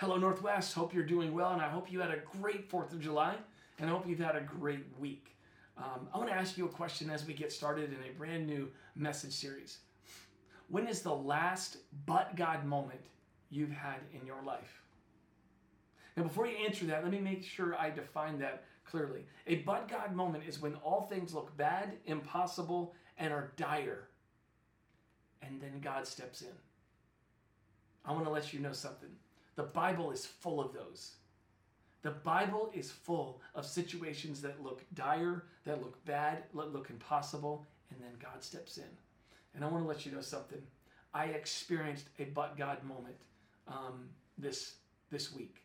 Hello, Northwest. Hope you're doing well, and I hope you had a great 4th of July, and I hope you've had a great week. Um, I want to ask you a question as we get started in a brand new message series. When is the last but God moment you've had in your life? Now, before you answer that, let me make sure I define that clearly. A but God moment is when all things look bad, impossible, and are dire, and then God steps in. I want to let you know something. The Bible is full of those. The Bible is full of situations that look dire, that look bad, that look impossible, and then God steps in. And I want to let you know something. I experienced a but God moment um, this this week.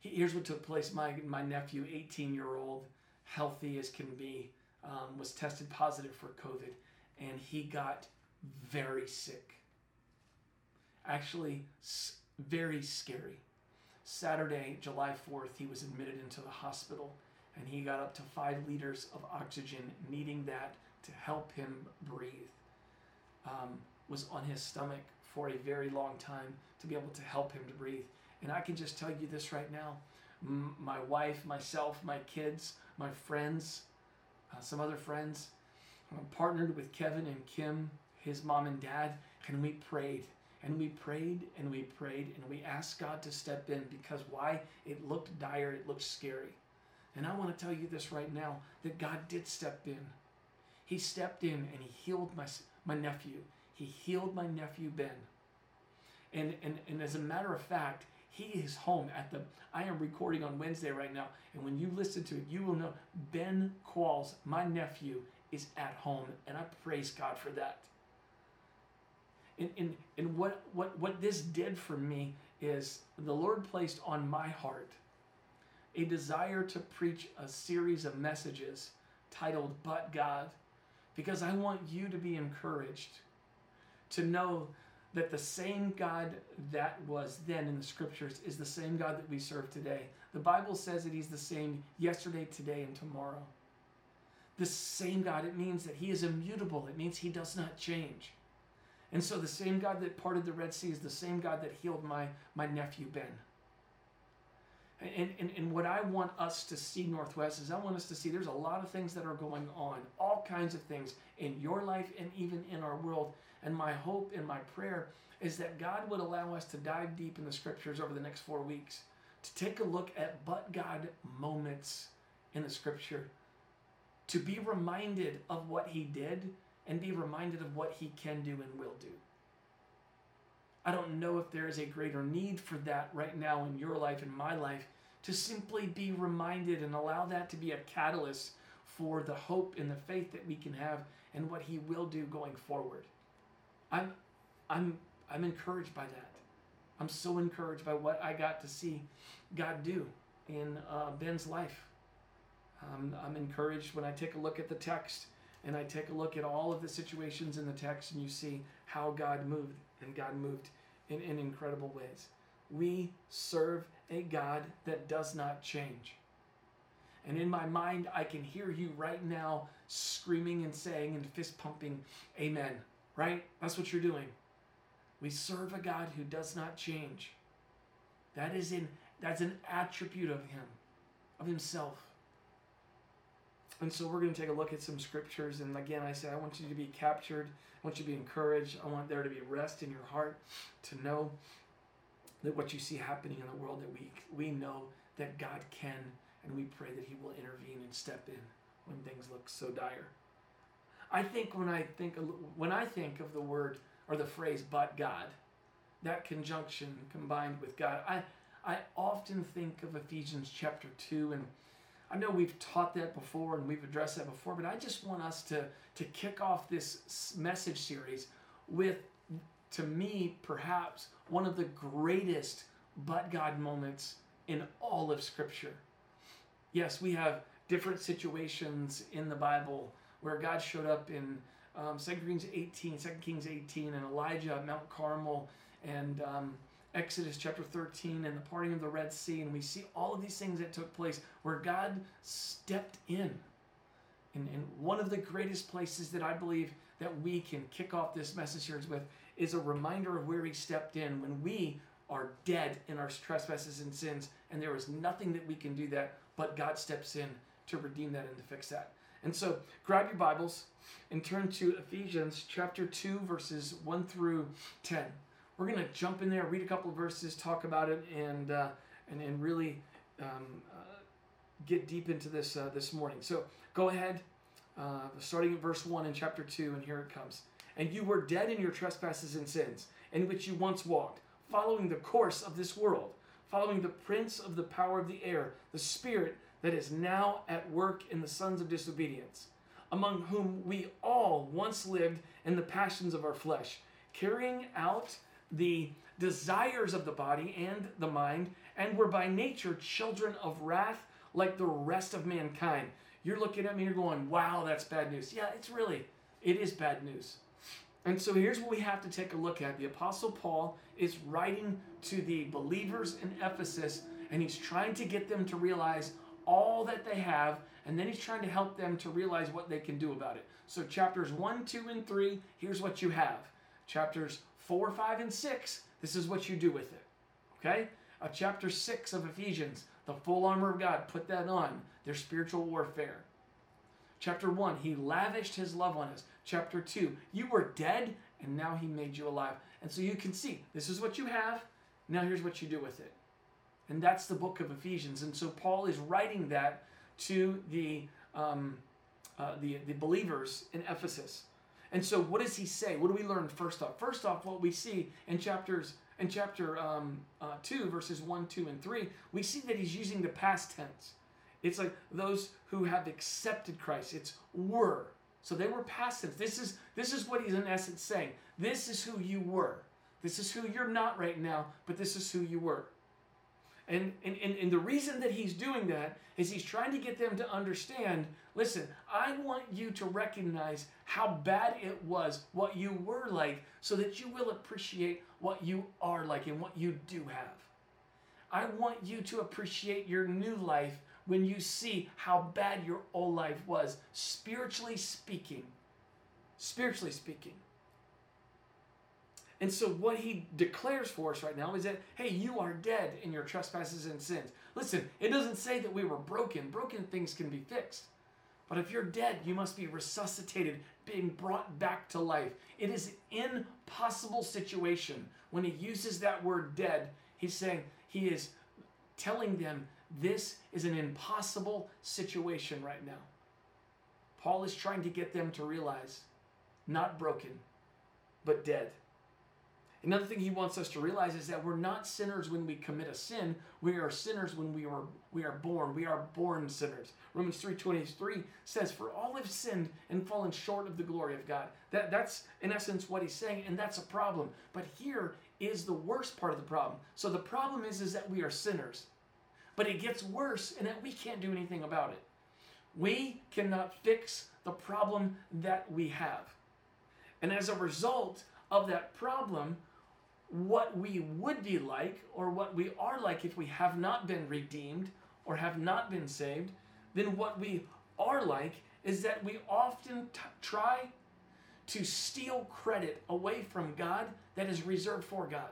Here's what took place. My my nephew, 18 year old, healthy as can be, um, was tested positive for COVID, and he got very sick. Actually, very scary. Saturday, July 4th, he was admitted into the hospital and he got up to five liters of oxygen, needing that to help him breathe. Um, was on his stomach for a very long time to be able to help him to breathe. And I can just tell you this right now M- my wife, myself, my kids, my friends, uh, some other friends, I'm partnered with Kevin and Kim, his mom and dad, and we prayed and we prayed and we prayed and we asked God to step in because why? It looked dire, it looked scary. And I want to tell you this right now that God did step in. He stepped in and he healed my, my nephew. He healed my nephew Ben. And, and, and as a matter of fact, he is home at the. I am recording on Wednesday right now, and when you listen to it, you will know Ben Qualls, my nephew, is at home, and I praise God for that. And, and, and what, what, what this did for me is the Lord placed on my heart a desire to preach a series of messages titled But God, because I want you to be encouraged to know that the same God that was then in the scriptures is the same God that we serve today. The Bible says that He's the same yesterday, today, and tomorrow. The same God, it means that He is immutable, it means He does not change. And so the same God that parted the Red Sea is the same God that healed my, my nephew Ben. And, and, and what I want us to see, Northwest, is I want us to see there's a lot of things that are going on, all kinds of things in your life and even in our world. And my hope and my prayer is that God would allow us to dive deep in the scriptures over the next four weeks, to take a look at but God moments in the scripture, to be reminded of what He did and be reminded of what He can do and will do. I don't know if there is a greater need for that right now in your life and my life to simply be reminded and allow that to be a catalyst for the hope and the faith that we can have and what He will do going forward. I'm, I'm, I'm encouraged by that. I'm so encouraged by what I got to see God do in uh, Ben's life. Um, I'm encouraged when I take a look at the text and I take a look at all of the situations in the text, and you see how God moved, and God moved in, in incredible ways. We serve a God that does not change. And in my mind, I can hear you right now screaming and saying and fist pumping, Amen. Right? That's what you're doing. We serve a God who does not change. That is in that's an attribute of him, of himself. And so we're going to take a look at some scriptures. And again, I say, I want you to be captured. I want you to be encouraged. I want there to be rest in your heart to know that what you see happening in the world, that we, we know that God can, and we pray that He will intervene and step in when things look so dire. I think when I think when I think of the word or the phrase "but God," that conjunction combined with God, I I often think of Ephesians chapter two and I know we've taught that before and we've addressed that before, but I just want us to, to kick off this message series with, to me, perhaps one of the greatest but God moments in all of Scripture. Yes, we have different situations in the Bible where God showed up in um, 2 Kings 18, 2 Kings 18, and Elijah at Mount Carmel, and um, Exodus chapter 13 and the parting of the Red Sea, and we see all of these things that took place where God stepped in. And, and one of the greatest places that I believe that we can kick off this message series with is a reminder of where He stepped in when we are dead in our trespasses and sins, and there is nothing that we can do that, but God steps in to redeem that and to fix that. And so grab your Bibles and turn to Ephesians chapter 2, verses 1 through 10. We're going to jump in there, read a couple of verses, talk about it, and, uh, and, and really um, uh, get deep into this uh, this morning. So go ahead, uh, starting at verse 1 in chapter 2, and here it comes. And you were dead in your trespasses and sins, in which you once walked, following the course of this world, following the prince of the power of the air, the spirit that is now at work in the sons of disobedience, among whom we all once lived in the passions of our flesh, carrying out the desires of the body and the mind, and were by nature children of wrath like the rest of mankind. You're looking at me, you're going, wow, that's bad news. Yeah, it's really, it is bad news. And so here's what we have to take a look at. The Apostle Paul is writing to the believers in Ephesus, and he's trying to get them to realize all that they have, and then he's trying to help them to realize what they can do about it. So, chapters 1, 2, and 3, here's what you have. Chapters 4, 5, and 6, this is what you do with it. Okay? Uh, chapter 6 of Ephesians, the full armor of God, put that on. Their spiritual warfare. Chapter 1, he lavished his love on us. Chapter 2, you were dead and now he made you alive. And so you can see this is what you have. Now here's what you do with it. And that's the book of Ephesians. And so Paul is writing that to the, um, uh, the, the believers in Ephesus. And so what does he say? What do we learn first off? First off, what we see in chapters in chapter um, uh, 2, verses 1, 2, and 3, we see that he's using the past tense. It's like those who have accepted Christ. It's were. So they were past tense. This is this is what he's in essence saying. This is who you were. This is who you're not right now, but this is who you were. And, and, and, and the reason that he's doing that is he's trying to get them to understand listen, I want you to recognize how bad it was, what you were like, so that you will appreciate what you are like and what you do have. I want you to appreciate your new life when you see how bad your old life was, spiritually speaking. Spiritually speaking. And so, what he declares for us right now is that, hey, you are dead in your trespasses and sins. Listen, it doesn't say that we were broken. Broken things can be fixed. But if you're dead, you must be resuscitated, being brought back to life. It is an impossible situation. When he uses that word dead, he's saying, he is telling them this is an impossible situation right now. Paul is trying to get them to realize not broken, but dead. Another thing he wants us to realize is that we're not sinners when we commit a sin. We are sinners when we are we are born. We are born sinners. Romans 3:23 says, "For all have sinned and fallen short of the glory of God." That that's in essence what he's saying, and that's a problem. But here is the worst part of the problem. So the problem is is that we are sinners. But it gets worse in that we can't do anything about it. We cannot fix the problem that we have. And as a result of that problem, what we would be like or what we are like if we have not been redeemed or have not been saved, then what we are like is that we often t- try to steal credit away from God that is reserved for God.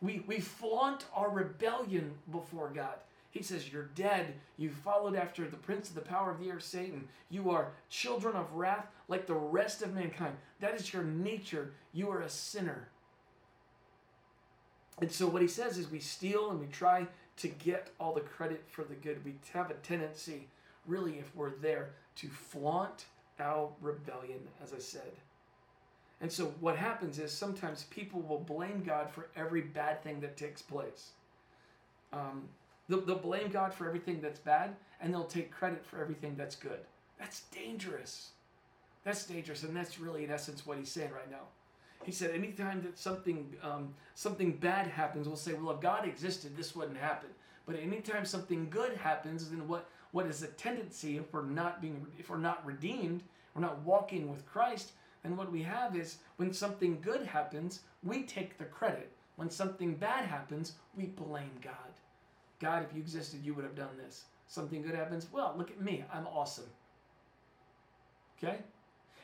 We, we flaunt our rebellion before God. He says, You're dead. You followed after the prince of the power of the air, Satan. You are children of wrath like the rest of mankind. That is your nature. You are a sinner. And so what he says is we steal and we try to get all the credit for the good. We have a tendency, really, if we're there, to flaunt our rebellion, as I said. And so what happens is sometimes people will blame God for every bad thing that takes place. Um, they'll, they'll blame God for everything that's bad, and they'll take credit for everything that's good. That's dangerous. That's dangerous, and that's really, in essence, what he's saying right now. He said, anytime that something um, something bad happens, we'll say, well, if God existed, this wouldn't happen. But anytime something good happens, then what what is the tendency if we're not being if we're not redeemed, we're not walking with Christ, then what we have is when something good happens, we take the credit. When something bad happens, we blame God. God, if you existed, you would have done this. Something good happens, well, look at me, I'm awesome. Okay?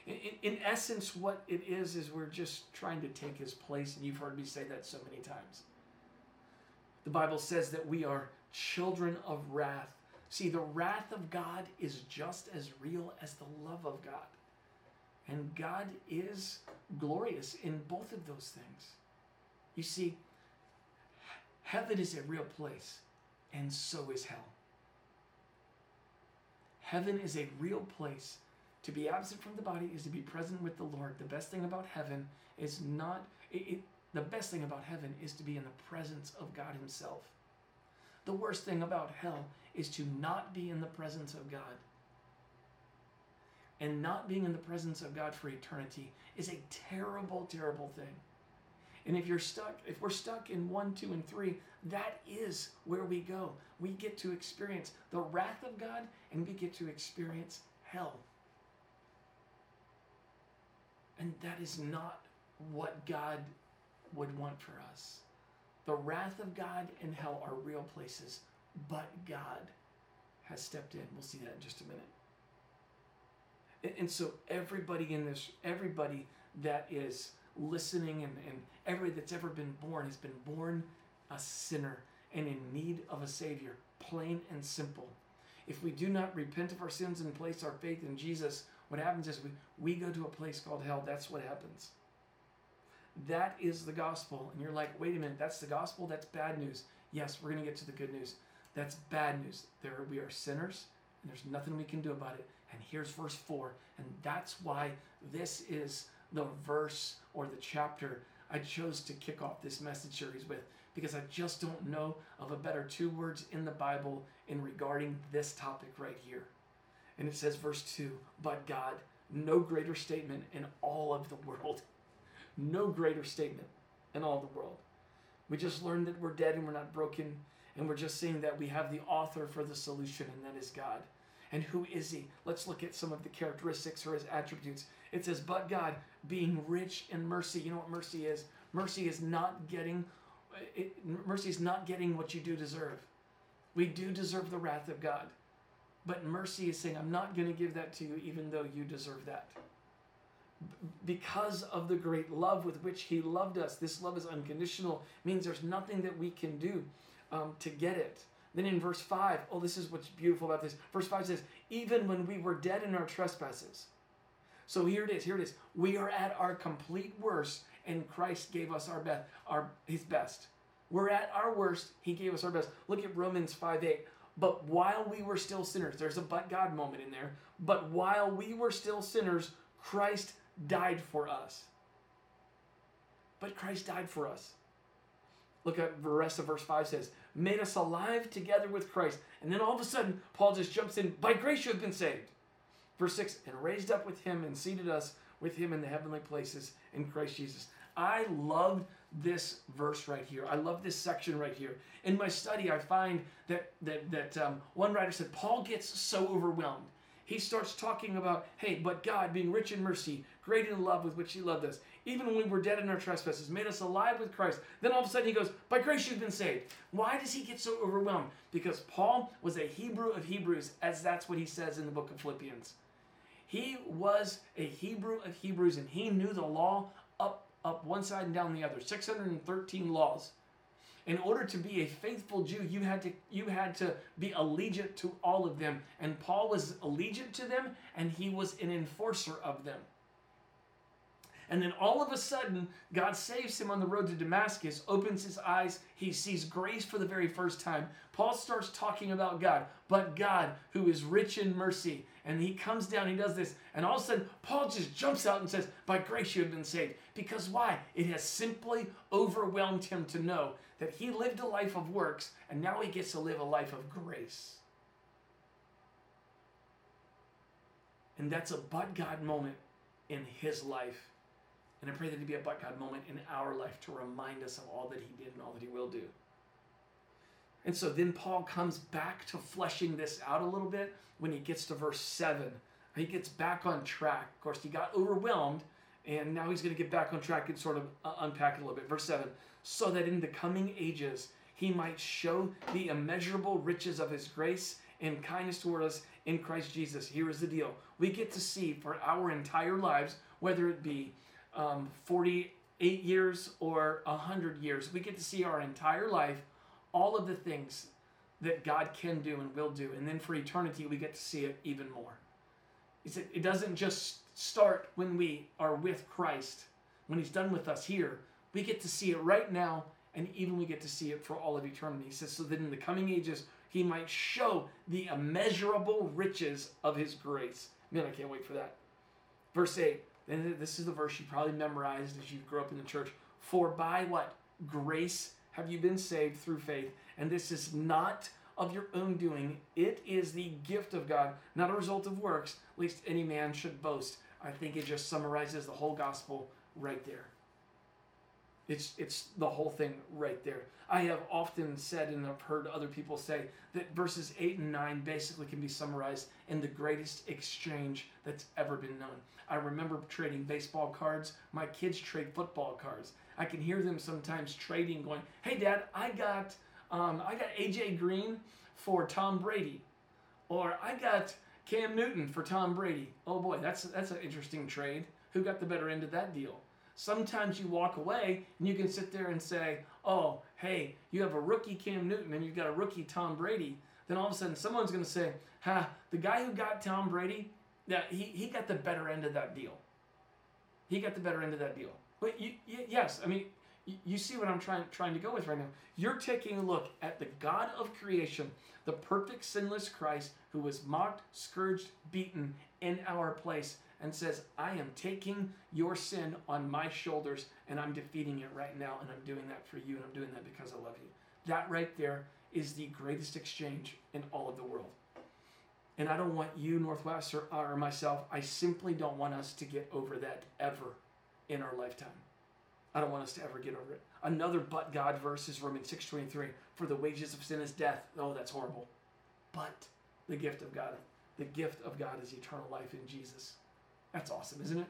In, in, essence, what it is, is we're just trying to take his place, and you've heard me say that so many times. The Bible says that we are children of wrath. See, the wrath of God is just as real as the love of God. And God is glorious in both of those things. You see, heaven is a real place, and so is hell. Heaven is a real place. To be absent from the body is to be present with the Lord. The best thing about heaven is not, it, it, the best thing about heaven is to be in the presence of God Himself. The worst thing about hell is to not be in the presence of God. And not being in the presence of God for eternity is a terrible, terrible thing. And if you're stuck, if we're stuck in one, two, and three, that is where we go. We get to experience the wrath of God and we get to experience hell. And that is not what God would want for us. The wrath of God and hell are real places, but God has stepped in. We'll see that in just a minute. And so, everybody in this, everybody that is listening and, and everybody that's ever been born has been born a sinner and in need of a Savior, plain and simple. If we do not repent of our sins and place our faith in Jesus, what happens is we, we go to a place called hell. That's what happens. That is the gospel. And you're like, wait a minute, that's the gospel? That's bad news. Yes, we're going to get to the good news. That's bad news. There we are sinners, and there's nothing we can do about it. And here's verse 4. And that's why this is the verse or the chapter I chose to kick off this message series with because I just don't know of a better two words in the Bible in regarding this topic right here. And it says, verse 2 But God, no greater statement in all of the world. No greater statement in all the world. We just learned that we're dead and we're not broken, and we're just seeing that we have the author for the solution, and that is God. And who is he? Let's look at some of the characteristics or his attributes. It says, But God, being rich in mercy. You know what mercy is? Mercy is not getting it, mercy is not getting what you do deserve. We do deserve the wrath of God. But mercy is saying, I'm not going to give that to you even though you deserve that. Because of the great love with which He loved us, this love is unconditional, means there's nothing that we can do um, to get it. Then in verse 5, oh, this is what's beautiful about this. Verse 5 says, Even when we were dead in our trespasses. So here it is, here it is. We are at our complete worst, and Christ gave us our best, our his best. We're at our worst, he gave us our best. Look at Romans 5 8. But while we were still sinners, there's a but God moment in there. But while we were still sinners, Christ died for us. But Christ died for us. Look at the rest of verse 5 says, made us alive together with Christ. And then all of a sudden, Paul just jumps in, by grace you have been saved. Verse 6, and raised up with him and seated us with him in the heavenly places in Christ Jesus. I loved this verse right here. I love this section right here. In my study, I find that that that um, one writer said Paul gets so overwhelmed. He starts talking about, hey, but God, being rich in mercy, great in love with which He loved us, even when we were dead in our trespasses, made us alive with Christ. Then all of a sudden he goes, by grace you've been saved. Why does he get so overwhelmed? Because Paul was a Hebrew of Hebrews, as that's what he says in the book of Philippians. He was a Hebrew of Hebrews, and he knew the law up, up one side and down the other. 613 laws. In order to be a faithful Jew, you had to you had to be allegiant to all of them. And Paul was allegiant to them, and he was an enforcer of them. And then all of a sudden, God saves him on the road to Damascus, opens his eyes, he sees grace for the very first time. Paul starts talking about God, but God, who is rich in mercy. And he comes down, he does this, and all of a sudden, Paul just jumps out and says, By grace you have been saved. Because why? It has simply overwhelmed him to know that he lived a life of works, and now he gets to live a life of grace. And that's a but God moment in his life. And I pray that it be a but God moment in our life to remind us of all that he did and all that he will do. And so then Paul comes back to fleshing this out a little bit when he gets to verse 7. He gets back on track. Of course, he got overwhelmed, and now he's going to get back on track and sort of uh, unpack it a little bit. Verse 7 so that in the coming ages he might show the immeasurable riches of his grace and kindness toward us in Christ Jesus. Here is the deal we get to see for our entire lives, whether it be um, 48 years or 100 years. We get to see our entire life all of the things that God can do and will do. And then for eternity, we get to see it even more. It doesn't just start when we are with Christ, when He's done with us here. We get to see it right now, and even we get to see it for all of eternity. He says, so that in the coming ages, He might show the immeasurable riches of His grace. Man, I can't wait for that. Verse 8, and this is the verse you probably memorized as you grew up in the church. For by what? Grace have you been saved through faith. And this is not of your own doing. It is the gift of God, not a result of works, lest any man should boast. I think it just summarizes the whole gospel right there. It's, it's the whole thing right there. I have often said, and I've heard other people say, that verses 8 and 9 basically can be summarized in the greatest exchange that's ever been known. I remember trading baseball cards. My kids trade football cards. I can hear them sometimes trading, going, "Hey, Dad, I got um, I got AJ Green for Tom Brady, or I got Cam Newton for Tom Brady." Oh boy, that's that's an interesting trade. Who got the better end of that deal? Sometimes you walk away and you can sit there and say, "Oh, hey, you have a rookie Cam Newton and you've got a rookie Tom Brady." Then all of a sudden, someone's going to say, "Ha, the guy who got Tom Brady, yeah, he, he got the better end of that deal. He got the better end of that deal." But you, yes, I mean, you, you see what I'm trying trying to go with right now. You're taking a look at the God of creation, the perfect sinless Christ who was mocked, scourged, beaten in our place and says, I am taking your sin on my shoulders and I'm defeating it right now, and I'm doing that for you, and I'm doing that because I love you. That right there is the greatest exchange in all of the world. And I don't want you, Northwest, or, or myself, I simply don't want us to get over that ever in our lifetime. I don't want us to ever get over it. Another but God verse is Romans 6.23. For the wages of sin is death. Oh, that's horrible. But the gift of God, the gift of God is eternal life in Jesus. That's awesome, isn't it?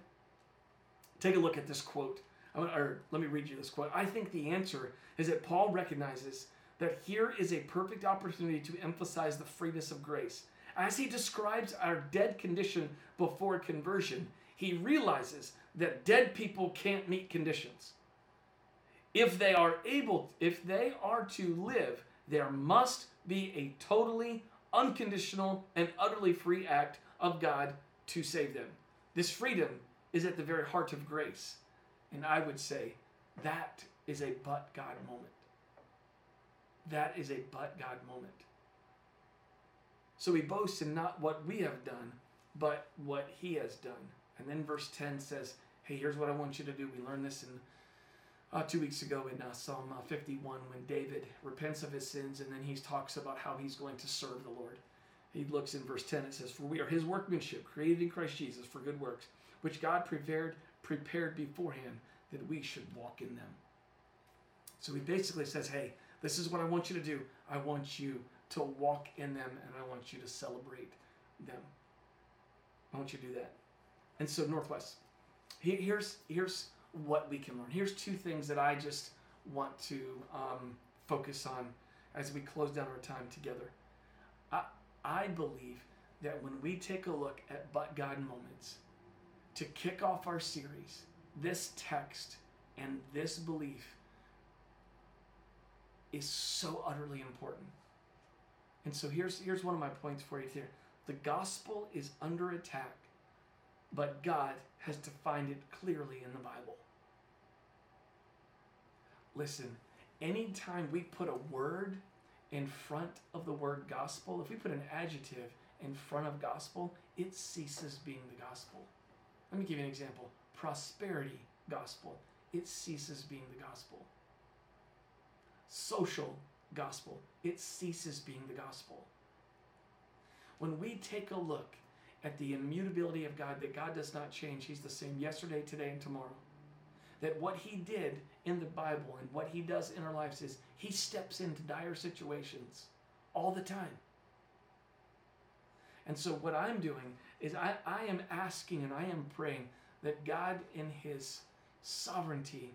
Take a look at this quote. Or let me read you this quote. I think the answer is that Paul recognizes that here is a perfect opportunity to emphasize the freeness of grace. As he describes our dead condition before conversion, he realizes that dead people can't meet conditions. If they are able, if they are to live, there must be a totally unconditional and utterly free act of God to save them. This freedom is at the very heart of grace. And I would say that is a but God moment. That is a but God moment. So we boast in not what we have done, but what He has done. And then verse 10 says, Hey, here's what I want you to do. We learned this in uh, two weeks ago in uh, Psalm uh, 51 when David repents of his sins and then he talks about how he's going to serve the Lord. He looks in verse 10, it says, For we are his workmanship, created in Christ Jesus for good works, which God prepared, prepared beforehand that we should walk in them. So he basically says, Hey, this is what I want you to do. I want you to walk in them and I want you to celebrate them. I want you to do that. And so, Northwest, here's, here's what we can learn. Here's two things that I just want to um, focus on as we close down our time together. I, I believe that when we take a look at but God moments to kick off our series, this text and this belief is so utterly important. And so here's here's one of my points for you here. The gospel is under attack, but God has defined it clearly in the Bible. Listen, anytime we put a word in front of the word gospel, if we put an adjective in front of gospel, it ceases being the gospel. Let me give you an example prosperity gospel, it ceases being the gospel. Social gospel, it ceases being the gospel. When we take a look at the immutability of God, that God does not change, He's the same yesterday, today, and tomorrow. That what He did in the Bible and what He does in our lives is He steps into dire situations all the time. And so, what I'm doing is I, I am asking and I am praying that God, in His sovereignty,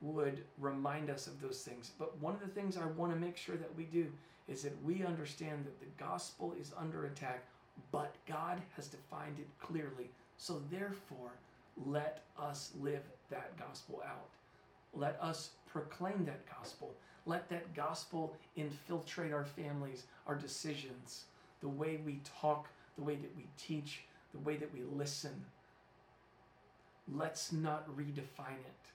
would remind us of those things. But one of the things I want to make sure that we do is that we understand that the gospel is under attack, but God has defined it clearly. So therefore, let us live that gospel out. Let us proclaim that gospel. Let that gospel infiltrate our families, our decisions, the way we talk, the way that we teach, the way that we listen. Let's not redefine it.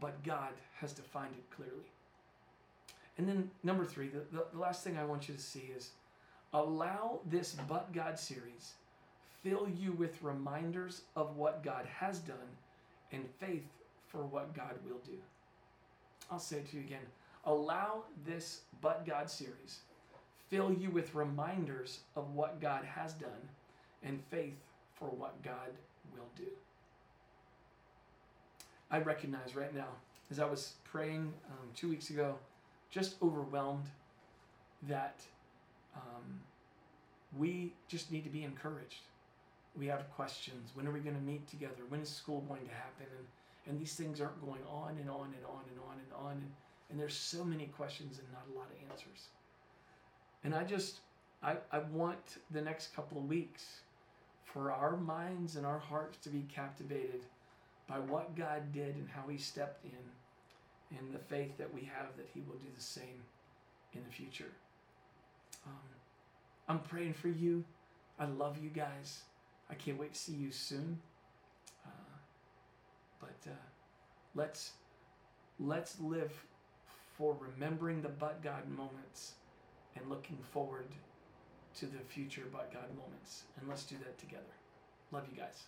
But God has defined it clearly. And then, number three, the, the, last thing I want you to see is allow this But God series fill you with reminders of what God has done and faith for what God will do. I'll say it to you again. Allow this But God series fill you with reminders of what God has done and faith for what God will do. I recognize right now, as I was praying um, two weeks ago, just overwhelmed that um, we just need to be encouraged. We have questions. When are we going to meet together? When is school going to happen? And, and these things aren't going on and on and on and on and on. And, and there's so many questions and not a lot of answers. And I just, I, I want the next couple of weeks for our minds and our hearts to be captivated by what God did and how He stepped in, and the faith that we have that He will do the same in the future. Um, I'm praying for you. I love you guys. I can't wait to see you soon. Uh, but uh, let's let's live for remembering the but God moments and looking forward to the future but God moments. And let's do that together. Love you guys.